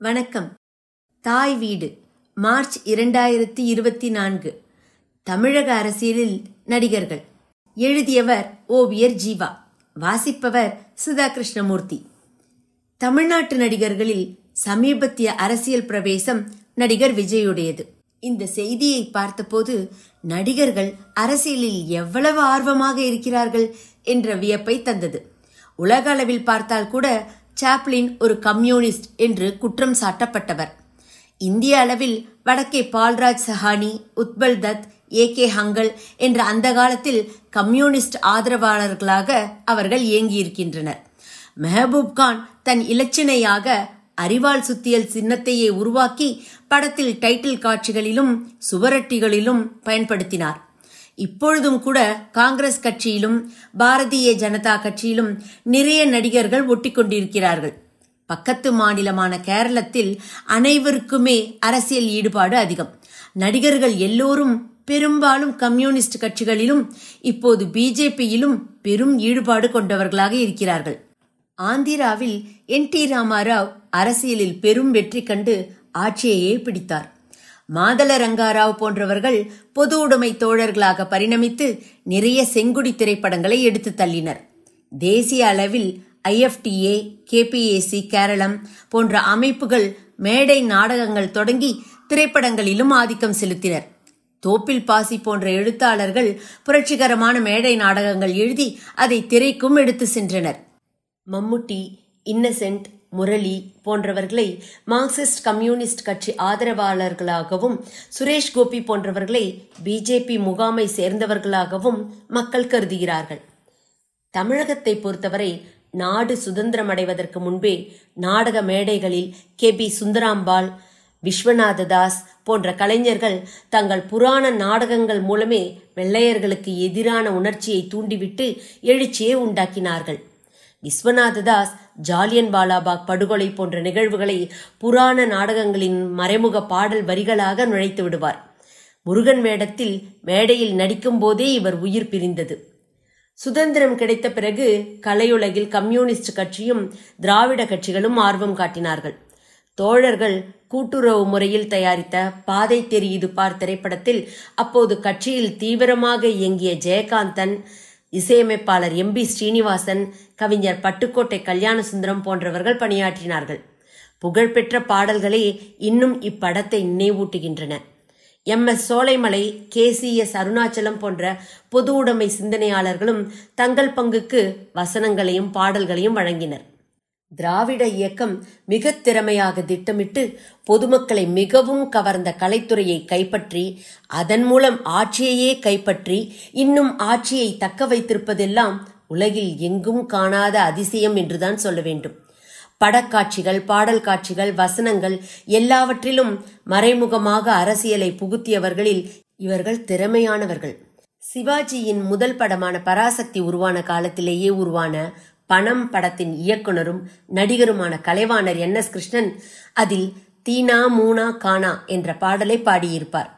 வணக்கம். தாய் வீடு மார்ச் இரண்டாயிரத்தி இருபத்தி நான்கு. தமிழக அரசியலில் நடிகர்கள். எழுதியவர் ஓவியர் ஜீவா வாசிப்பவர் சுதா கிருஷ்ணமூர்த்தி தமிழ்நாட்டு நடிகர்களில் சமீபத்திய அரசியல் பிரவேசம் நடிகர் விஜயுடையது. இந்த செய்தியை பார்த்தபோது நடிகர்கள் அரசியலில் எவ்வளவு ஆர்வமாக இருக்கிறார்கள் என்ற வியப்பை தந்தது. உலக அளவில் பார்த்தால் கூட சாப்ளின் ஒரு கம்யூனிஸ்ட் என்று குற்றம் சாட்டப்பட்டவர். இந்திய அளவில் வடக்கே பால்ராஜ் சஹானி உத்பல் தத் ஏ கே ஹங்கல் என்ற அந்த காலத்தில் கம்யூனிஸ்ட் ஆதரவாளர்களாக அவர்கள் இயங்கியிருக்கின்றனர். மெஹபூப் கான் தன் இலச்சினையாக அறிவால் சுத்தியல் சின்னத்தையே உருவாக்கி படத்தில் டைட்டில் காட்சிகளிலும் சுவரட்டிகளிலும் பயன்படுத்தினார். இப்பொழுதும் கூட காங்கிரஸ் கட்சியிலும் பாரதிய ஜனதா கட்சியிலும் நிறைய நடிகர்கள் ஒட்டிக்கொண்டிருக்கிறார்கள். பக்கத்து மாநிலமான கேரளத்தில் அனைவருக்குமே அரசியல் ஈடுபாடு அதிகம். நடிகர்கள் எல்லோரும் பெரும்பாலும் கம்யூனிஸ்ட் கட்சிகளிலும் இப்போது பிஜேபியிலும் பெரும் ஈடுபாடு கொண்டவர்களாக இருக்கிறார்கள். ஆந்திராவில் என் டி ராமாராவ் அரசியலில் பெரும் வெற்றி கண்டு ஆட்சியையே பிடித்தார். மாதல ரங்காராவ் போன்றவர்கள் பொது உடைமை தோழர்களாக பரிணமித்து நிறைய செங்குடி திரைப்படங்களை எடுத்து தள்ளினர். தேசிய அளவில் ஐஎஃப்டிஏ கேபிஏசி கேரளம் போன்ற அமைப்புகள் மேடை நாடகங்கள் தொடங்கி திரைப்படங்களிலும் ஆதிக்கம் செலுத்தினர். தோப்பில் பாசி போன்ற எழுத்தாளர்கள் புரட்சிகரமான மேடை நாடகங்கள் எழுதி அதை திரைக்கும் எடுத்து சென்றனர். மம்முட்டி இன்னசென்ட் முரளி போன்றவர்களை மார்க்சிஸ்ட் கம்யூனிஸ்ட் கட்சி ஆதரவாளர்களாகவும் சுரேஷ் கோபி போன்றவர்களை பிஜேபி முகாமை சேர்ந்தவர்களாகவும் மக்கள் கருதுகிறார்கள். தமிழகத்தை பொறுத்தவரை நாடு சுதந்திரம் அடைவதற்கு முன்பே நாடக மேடைகளில் கே பி சுந்தராம்பாள் விஸ்வநாத தாஸ் போன்ற கலைஞர்கள் தங்கள் புராண நாடகங்கள் மூலமே வெள்ளையர்களுக்கு எதிரான உணர்ச்சியை தூண்டிவிட்டு எழுச்சியை உண்டாக்கினார்கள். விஸ்வநாத தாஸ் ஜாலியன் வாலாபாக் படுகொலை போன்ற நிகழ்வுகளை புராண நாடகங்களின் மறைமுக பாடல் வரிகளாக நுழைத்து விடுவார். முருகன் வேடத்தில் மேடையில் நடிக்கும் போதே இவர் உயிர் பிரிந்தது. சுதந்திரம் கிடைத்த பிறகு கலையுலகில் கம்யூனிஸ்ட் கட்சியும் திராவிட கட்சிகளும் ஆர்வம் காட்டினார்கள். தோழர்கள் கூட்டுறவு முறையில் தயாரித்த பாதை தெரியுது பார் திரைப்படத்தில் அப்போது கட்சியில் தீவிரமாக இயங்கிய ஜெயகாந்தன் இசையமைப்பாளர் எம் பி ஸ்ரீனிவாசன் கவிஞர் பட்டுக்கோட்டை கல்யாணசுந்தரம் போன்றவர்கள் பணியாற்றினார்கள். புகழ்பெற்ற பாடல்களே இன்னும் இப்படத்தை நினைவூட்டுகின்றன. M S Solaimalai K C S Arunachalam போன்ற பொது உடைமை சிந்தனையாளர்களும் தங்கள் பங்குக்கு வசனங்களையும் பாடல்களையும் வழங்கினர். திராவிட இயக்கம் மிக திறமையாக திட்டமிட்டு பொதுமக்களை மிகவும் கவர்ந்த கலைத்துறையை கைப்பற்றி அதன் மூலம் ஆட்சியையே கைப்பற்றி இன்னும் ஆட்சியை தக்க வைத்திருப்பதெல்லாம் உலகில் எங்கும் காணாத அதிசயம் என்றுதான் சொல்ல வேண்டும். படக்காட்சிகள் பாடல் காட்சிகள் வசனங்கள் எல்லாவற்றிலும் மறைமுகமாக அரசியலை புகுத்தியவர்களில் இவர்கள் திறமையானவர்கள். சிவாஜியின் முதல் படமான பராசக்தி உருவான காலத்திலேயே உருவான பணம் படத்தின் இயக்குனரும் நடிகருமான கலைவாணர் என் எஸ் கிருஷ்ணன் அதில் தீனா மூனா கானா என்ற பாடலை பாடியிருப்பார்.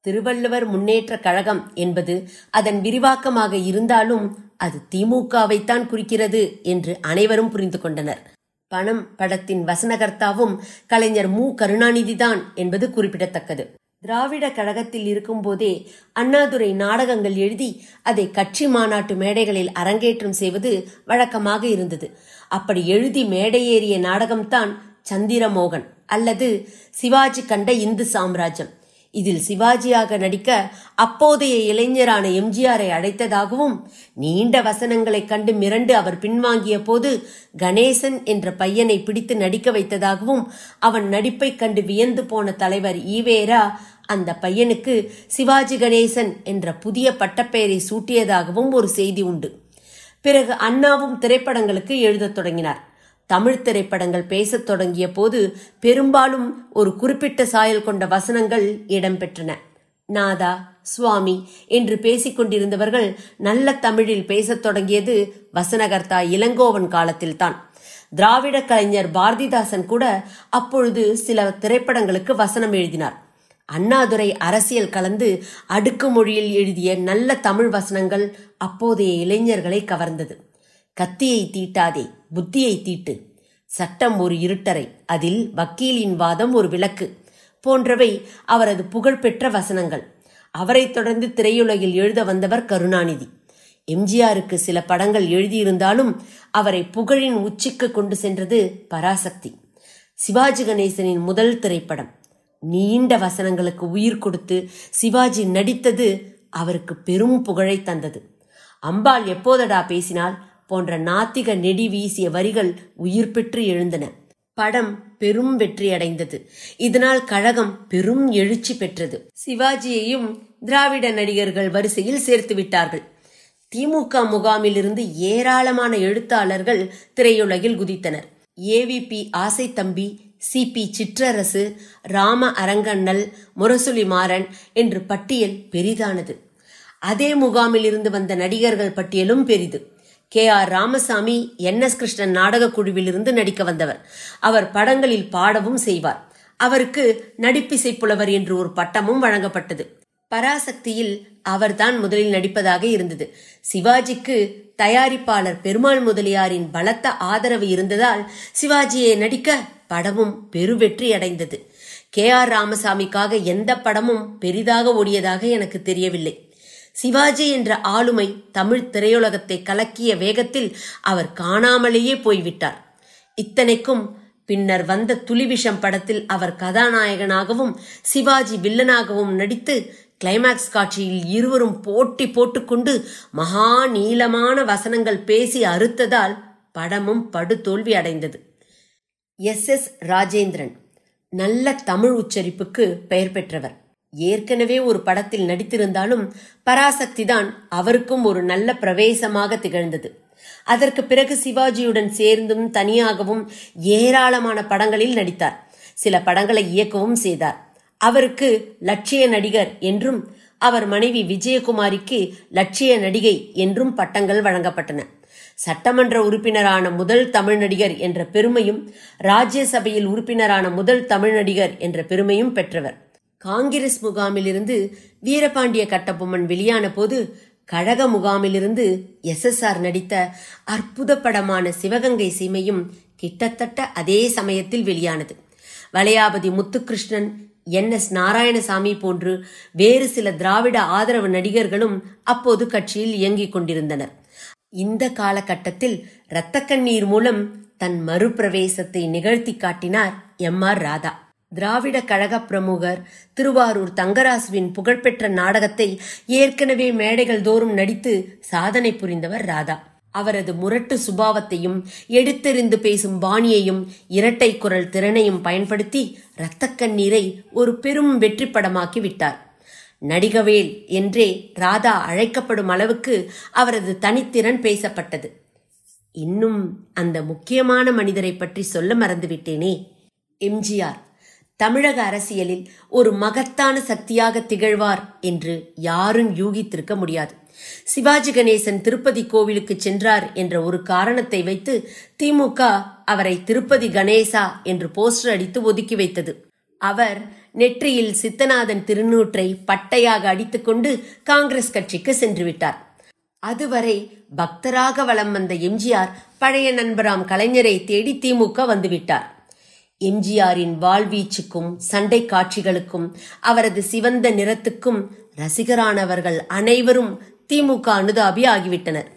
திருவள்ளுவர் முன்னேற்ற கழகம் என்பது அதன் விரிவாக்கமாக இருந்தாலும் அது திமுகவைத்தான் குறிக்கிறது என்று அனைவரும் புரிந்து கொண்டனர். பணம் படத்தின் வசனகர்த்தாவும் கலைஞர் மு. கருணாநிதிதான் என்பது குறிப்பிடத்தக்கது. திராவிட கழகத்தில் இருக்கும்போதே அண்ணாதுரை நாடகங்கள் எழுதி அதை கட்சி மாநாட்டு மேடைகளில் அரங்கேற்றம் செய்வது வழக்கமாக இருந்தது. அப்படி எழுதி மேடையேறிய நாடகம்தான் சந்திரமோகன் அல்லது சிவாஜி கண்ட இந்து சாம்ராஜ்யம். இதில் சிவாஜியாக நடிக்க அப்போதைய இளைஞரான எம்ஜிஆரை அழைத்ததாகவும் நீண்ட வசனங்களைக் கண்டு மிரண்டு அவர் பின்வாங்கிய போது கணேசன் என்ற பையனை பிடித்து நடிக்க வைத்ததாகவும் அவன் நடிப்பைக் கண்டு வியந்து போன தலைவர் ஈவேரா அந்த பையனுக்கு சிவாஜி கணேசன் என்ற புதிய பட்டப்பெயரை சூட்டியதாகவும் ஒரு செய்தி உண்டு. பிறகு அண்ணாவும் திரைப்படங்களுக்கு எழுதத் தொடங்கினார். தமிழ் திரைப்படங்கள் பேசத் தொடங்கிய போது பெரும்பாலும் ஒரு குறிப்பிட்ட சாயல் கொண்ட வசனங்கள் இடம்பெற்றன. நாதா சுவாமி என்று பேசிக் கொண்டிருந்தவர்கள் நல்ல தமிழில் பேசத் தொடங்கியது வசனகர்த்தா இளங்கோவன் காலத்தில்தான். திராவிட கலைஞர் பாரதிதாசன் கூட அப்பொழுது சில திரைப்படங்களுக்கு வசனம் எழுதினார். அண்ணாதுரை அரசியல் கலந்து அடுக்கு மொழியில் எழுதிய நல்ல தமிழ் வசனங்கள் அப்போதைய இளைஞர்களை கவர்ந்தது. கத்தியை தீட்டாதே புத்தியை தீட்டு. சட்டம் ஒரு இருட்டறை அதில் வக்கீலின் வாதம் ஒரு விளக்கு போன்றவை அவரது புகழ்பெற்ற வசனங்கள். அவரைத் தொடர்ந்து திரையுலகில் எழுத வந்தவர் கருணாநிதி. எம்ஜிஆருக்கு சில படங்கள் எழுதியிருந்தாலும் அவரை புகழின் உச்சிக்கு கொண்டு சென்றது பராசக்தி. சிவாஜி கணேசனின் முதல் திரைப்படம். நீண்ட வசனங்களுக்கு உயிர் கொடுத்து சிவாஜி நடித்தது அவருக்கு பெரும் புகழை தந்தது. அம்பாள் எப்போதடா பேசினால் போன்ற நாத்திக நெடி வீசிய வரிகள் உயிர் பெற்று எழுந்தன. படம் பெரும் வெற்றி அடைந்தது. இதனால் கழகம் பெரும் எழுச்சி பெற்றது. சிவாஜியையும் திராவிட நடிகர்கள் வரிசையில் சேர்த்து விட்டார்கள். திமுக முகாமிலிருந்து ஏராளமான எழுத்தாளர்கள் திரையுலகில் குதித்தனர். AVP Asai Thambi C P Chitrarasu Rama Arangannal Murasoli Maran என்று பட்டியல் பெரிதானது. அதே முகாமில் இருந்து வந்த நடிகர்கள் பட்டியலும் பெரிது. கே. ஆர். ராமசாமி என். எஸ். கிருஷ்ணன் நாடக குழுவிலிருந்து நடிக்க வந்தவர். அவர் படங்களில் பாடவும் செய்வார். அவருக்கு நடிப்பிசை புலவர் என்று ஒரு பட்டமும் வழங்கப்பட்டது. பராசக்தியில் அவர்தான் முதலில் நடிப்பதாக இருந்தது. சிவாஜிக்கு தயாரிப்பாளர் பெருமாள் முதலியாரின் பலத்த ஆதரவு இருந்ததால் சிவாஜியை நடிக்க படமும் பெருவெற்றி அடைந்தது கே. ஆர். ராமசாமிக்காக எந்த படமும் பெரிதாக ஓடியதாக எனக்கு தெரியவில்லை. சிவாஜி என்ற ஆளுமை தமிழ் திரையுலகத்தை கலக்கிய வேகத்தில் அவர் காணாமலேயே போய்விட்டார். இத்தனைக்கும் பின்னர் வந்த துளிவிஷம் படத்தில் அவர் கதாநாயகனாகவும் சிவாஜி வில்லனாகவும் நடித்து கிளைமாக்ஸ் காட்சியில் இருவரும் போட்டி போட்டுக்கொண்டு மகா நீளமான வசனங்கள் பேசி அறுத்ததால் படமும் படுதோல்வி அடைந்தது எஸ் எஸ் ராஜேந்திரன் நல்ல தமிழ் உச்சரிப்புக்கு பெயர் பெற்றவர். ஏற்கனவே ஒரு படத்தில் நடித்திருந்தாலும் பராசக்தி தான் அவருக்கும் ஒரு நல்ல பிரவேசமாக திகழ்ந்தது. அதற்கு பிறகு சிவாஜியுடன் சேர்ந்தும் தனியாகவும் ஏராளமான படங்களில் நடித்தார். சில படங்களை இயக்கவும் செய்தார். அவருக்கு லட்சிய நடிகர் என்றும் அவர் மனைவி விஜயகுமாரிக்கு லட்சிய நடிகை என்றும் பட்டங்கள் வழங்கப்பட்டன. சட்டமன்ற உறுப்பினரான முதல் தமிழ் நடிகர் என்ற பெருமையும் ராஜ்யசபையில் உறுப்பினரான முதல் தமிழ் நடிகர் என்ற பெருமையும் பெற்றவர். காங்கிரஸ் முகாமிலிருந்து வீரபாண்டிய கட்டபொம்மன் வெளியான போது கழக முகாமிலிருந்து எஸ் எஸ் ஆர் நடித்த அற்புத படமான சிவகங்கை சீமையும் கிட்டத்தட்ட அதே சமயத்தில் வெளியானது. வளையாபதி முத்துகிருஷ்ணன் என் எஸ் நாராயணசாமி போன்று வேறு சில திராவிட ஆதரவு நடிகர்களும் அப்போது கட்சியில் இயங்கிக் கொண்டிருந்தனர். இந்த காலகட்டத்தில் இரத்த கண்ணீர் மூலம் தன் மறுபிரவேசத்தை நிகழ்த்தி காட்டினார் எம் ஆர் ராதா. திராவிட கழக பிரமுகர் திருவாரூர் தங்கராசுவின் புகழ்பெற்ற நாடகத்தை ஏற்கனவே மேடைகள் தோறும் நடித்து சாதனை புரிந்தவர் ராதா. அவரது முரட்டு சுபாவத்தையும் எடுத்தெறிந்து பேசும் பாணியையும் இரட்டை குரல் திறனையும் பயன்படுத்தி இரத்த கண்ணீரை ஒரு பெரும் வெற்றி படமாக்கி விட்டார். நடிகவேல் என்றே ராதா அழைக்கப்படும் அளவுக்கு அவரது தனித்திறன் பேசப்பட்டது. இன்னும் அந்த முக்கியமான மனிதரை பற்றி சொல்ல மறந்துவிட்டேனே. எம்ஜிஆர் தமிழக அரசியலில் ஒரு மகத்தான சக்தியாக திகழ்வார் என்று யாரும் யூகித்திருக்க முடியாது. சிவாஜி கணேசன் திருப்பதி கோவிலுக்கு சென்றார் என்ற ஒரு காரணத்தை வைத்து திமுக அவரை திருப்பதி கணேசா என்று போஸ்டர் அடித்து ஒதுக்கி வைத்தது. அவர் நெற்றியில் சித்தநாதன் திருநூற்றை பட்டையாக அடித்துக்கொண்டு காங்கிரஸ் கட்சிக்கு சென்று விட்டார் அதுவரை பக்தராக வலம் வந்த எம்ஜிஆர் பழைய நண்பராம் கலைஞரை தேடி திமுக வந்துவிட்டார். எம்ஜிஆரின் வாழ்வீச்சுக்கும் சண்டை காட்சிகளுக்கும் அவரது சிவந்த நிறத்துக்கும் ரசிகரானவர்கள் அனைவரும் திமுக அனுதாபி ஆகிவிட்டனர்.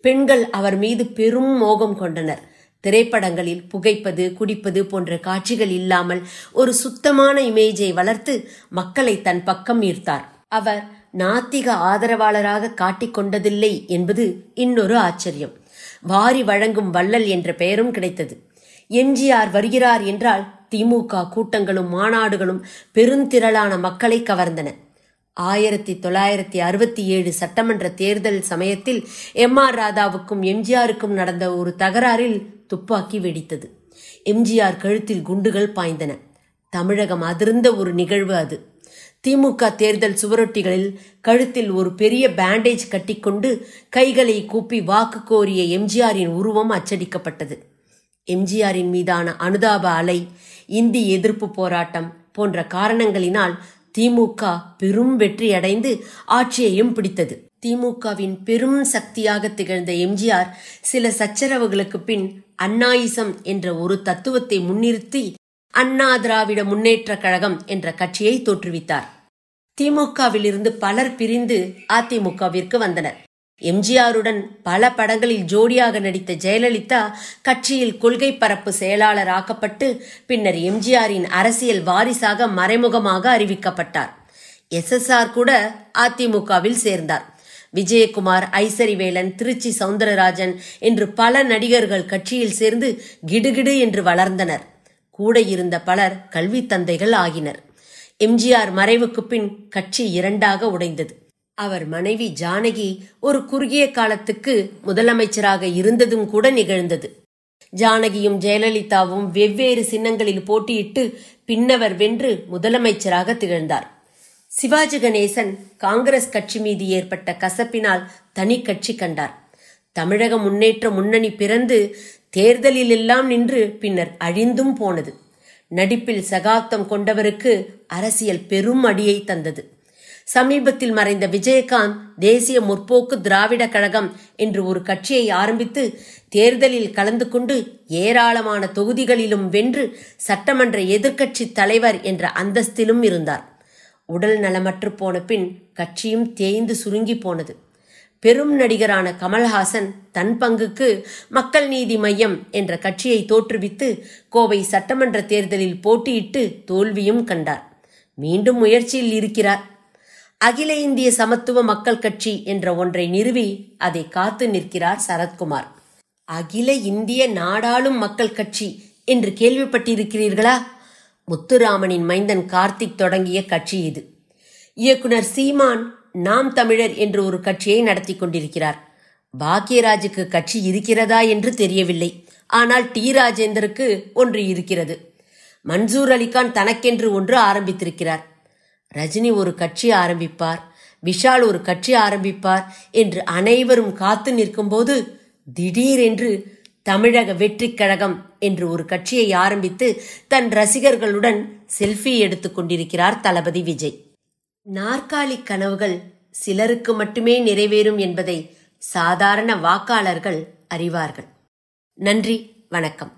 பெண்கள் அவர் மீது பெரும் மோகம் கொண்டனர். திரைப்படங்களில் புகைப்பது குடிப்பது போன்ற காட்சிகள் இல்லாமல் ஒரு சுத்தமான இமேஜை வளர்த்து மக்களை தன் பக்கம் ஈர்த்தார். அவர் நாத்திக ஆதரவாளராக காட்டிக்கொண்டதில்லை என்பது இன்னொரு ஆச்சரியம். வாரி வழங்கும் வள்ளல் என்ற பெயரும் கிடைத்தது. எம்ஜிஆர் வருகிறார் என்றால் திமுக கூட்டங்களும் மாநாடுகளும் பெருந்திரளான மக்களை கவர்ந்தன. ஆயிரத்தி தொள்ளாயிரத்தி அறுபத்தி ஏழு சட்டமன்ற தேர்தல் சமயத்தில் எம் ஆர் ராதாவுக்கும் எம்ஜிஆருக்கும் நடந்த ஒரு தகராறில் துப்பாக்கி வெடித்தது. எம்ஜிஆர் கழுத்தில் குண்டுகள் பாய்ந்தன. தமிழகம் அதிர்ந்த ஒரு நிகழ்வு அது. திமுக தேர்தல் சுவரொட்டிகளில் கழுத்தில் ஒரு பெரிய பேண்டேஜ் கட்டிக்கொண்டு கைகளை கூப்பி வாக்கு கோரிய எம்ஜிஆரின் உருவம் அச்சடிக்கப்பட்டது. எம்ஜிஆரின் மீதான அனுதாப அலை இந்தி எதிர்ப்பு போராட்டம் போன்ற காரணங்களினால் திமுக பெரும் வெற்றி அடைந்து ஆட்சியையும் பிடித்தது. திமுகவின் பெரும் சக்தியாக திகழ்ந்த எம்ஜிஆர் சில சச்சரவுகளுக்கு பின் அண்ணாயிசம் என்ற ஒரு தத்துவத்தை முன்னிறுத்தி அண்ணா திராவிட முன்னேற்ற கழகம் என்ற கட்சியை தோற்றுவித்தார். திமுகவிலிருந்து பலர் பிரிந்து அதிமுகவிற்கு வந்தனர். எம்ஜிஆருடன் பல படங்களில் ஜோடியாக நடித்த ஜெயலலிதா கட்சியில் கொள்கை பரப்பு செயலாளர் ஆக்கப்பட்டு பின்னர் எம்ஜிஆரின் அரசியல் வாரிசாக மறைமுகமாக அறிவிக்கப்பட்டார். எஸ்எஸ்ஆர் கூட அதிமுகவில் சேர்ந்தார். விஜயகுமார் ஐசரிவேலன் திருச்சி சவுந்தரராஜன் என்று பல நடிகர்கள் கட்சியில் சேர்ந்து கிடுகிடு என்று வளர்ந்தனர். கூட இருந்த பலர் கல்வி தந்தைகள் ஆகினர். எம்ஜிஆர் மறைவுக்கு பின் கட்சி இரண்டாக உடைந்தது. அவர் மனைவி ஜானகி ஒரு குறுகிய காலத்துக்கு முதலமைச்சராக இருந்ததும் கூட நிகழ்ந்தது. ஜானகியும் ஜெயலலிதாவும் வெவ்வேறு சின்னங்களில் போட்டியிட்டு பின்னவர் வென்று முதலமைச்சராக திகழ்ந்தார். சிவாஜி கணேசன் காங்கிரஸ் கட்சி மீது ஏற்பட்ட கசப்பினால் தனி கட்சி கண்டார். தமிழக முன்னேற்ற முன்னணி பிறந்து தேர்தலில் எல்லாம் நின்று பின்னர் அழிந்தும் போனது. நடிப்பில் சகாப்தம் கொண்டவருக்கு அரசியல் பெரும் அடியை தந்தது. சமீபத்தில் மறைந்த விஜயகாந்த் தேசிய முற்போக்கு திராவிட கழகம் என்று ஒரு கட்சியை ஆரம்பித்து தேர்தலில் கலந்து கொண்டு ஏராளமான தொகுதிகளிலும் வென்று சட்டமன்ற எதிர்க்கட்சி தலைவர் என்ற அந்தஸ்திலும் இருந்தார். உடல் நலமற்று போன பின் கட்சியும் தேய்ந்து சுருங்கி போனது. பெரும் நடிகரான கமல்ஹாசன் தன் பங்குக்கு மக்கள் நீதி மையம் என்ற கட்சியை தோற்றுவித்து கோவை சட்டமன்ற தேர்தலில் போட்டியிட்டு தோல்வியும் கண்டார். மீண்டும் முயற்சியில் இருக்கிறார். அகில இந்திய சமத்துவ மக்கள் கட்சி என்ற ஒன்றை நிறுவி அதை காத்து நிற்கிறார் சரத்குமார். அகில இந்திய நாடாளும் மக்கள் கட்சி என்று கேள்விப்பட்டிருக்கிறீர்களா? முத்துராமனின் மைந்தன் கார்த்திக் தொடங்கிய கட்சி இது. இயக்குனர் சீமான் நாம் தமிழர் என்று ஒரு கட்சியை நடத்தி கொண்டிருக்கிறார். பாக்யராஜுக்கு கட்சி இருக்கிறதா என்று தெரியவில்லை. ஆனால் டி. ராஜேந்தருக்கு ஒன்று இருக்கிறது. மன்சூர் அலிகான் தனக்கென்று ஒன்று ஆரம்பித்திருக்கிறார். ரஜினி ஒரு கட்சி ஆரம்பிப்பார் விஷால் ஒரு கட்சி ஆரம்பிப்பார் என்று அனைவரும் காத்து நிற்கும்போது திடீரென்று தமிழக வெற்றிக் கழகம் என்று ஒரு கட்சியை ஆரம்பித்து தன் ரசிகர்களுடன் செல்ஃபி எடுத்துக் கொண்டிருக்கிறார் தளபதி விஜய். நாற்காலி கனவுகள் சிலருக்கு மட்டுமே நிறைவேறும் என்பதை சாதாரண வாக்காளர்கள் அறிவார்கள். நன்றி வணக்கம்.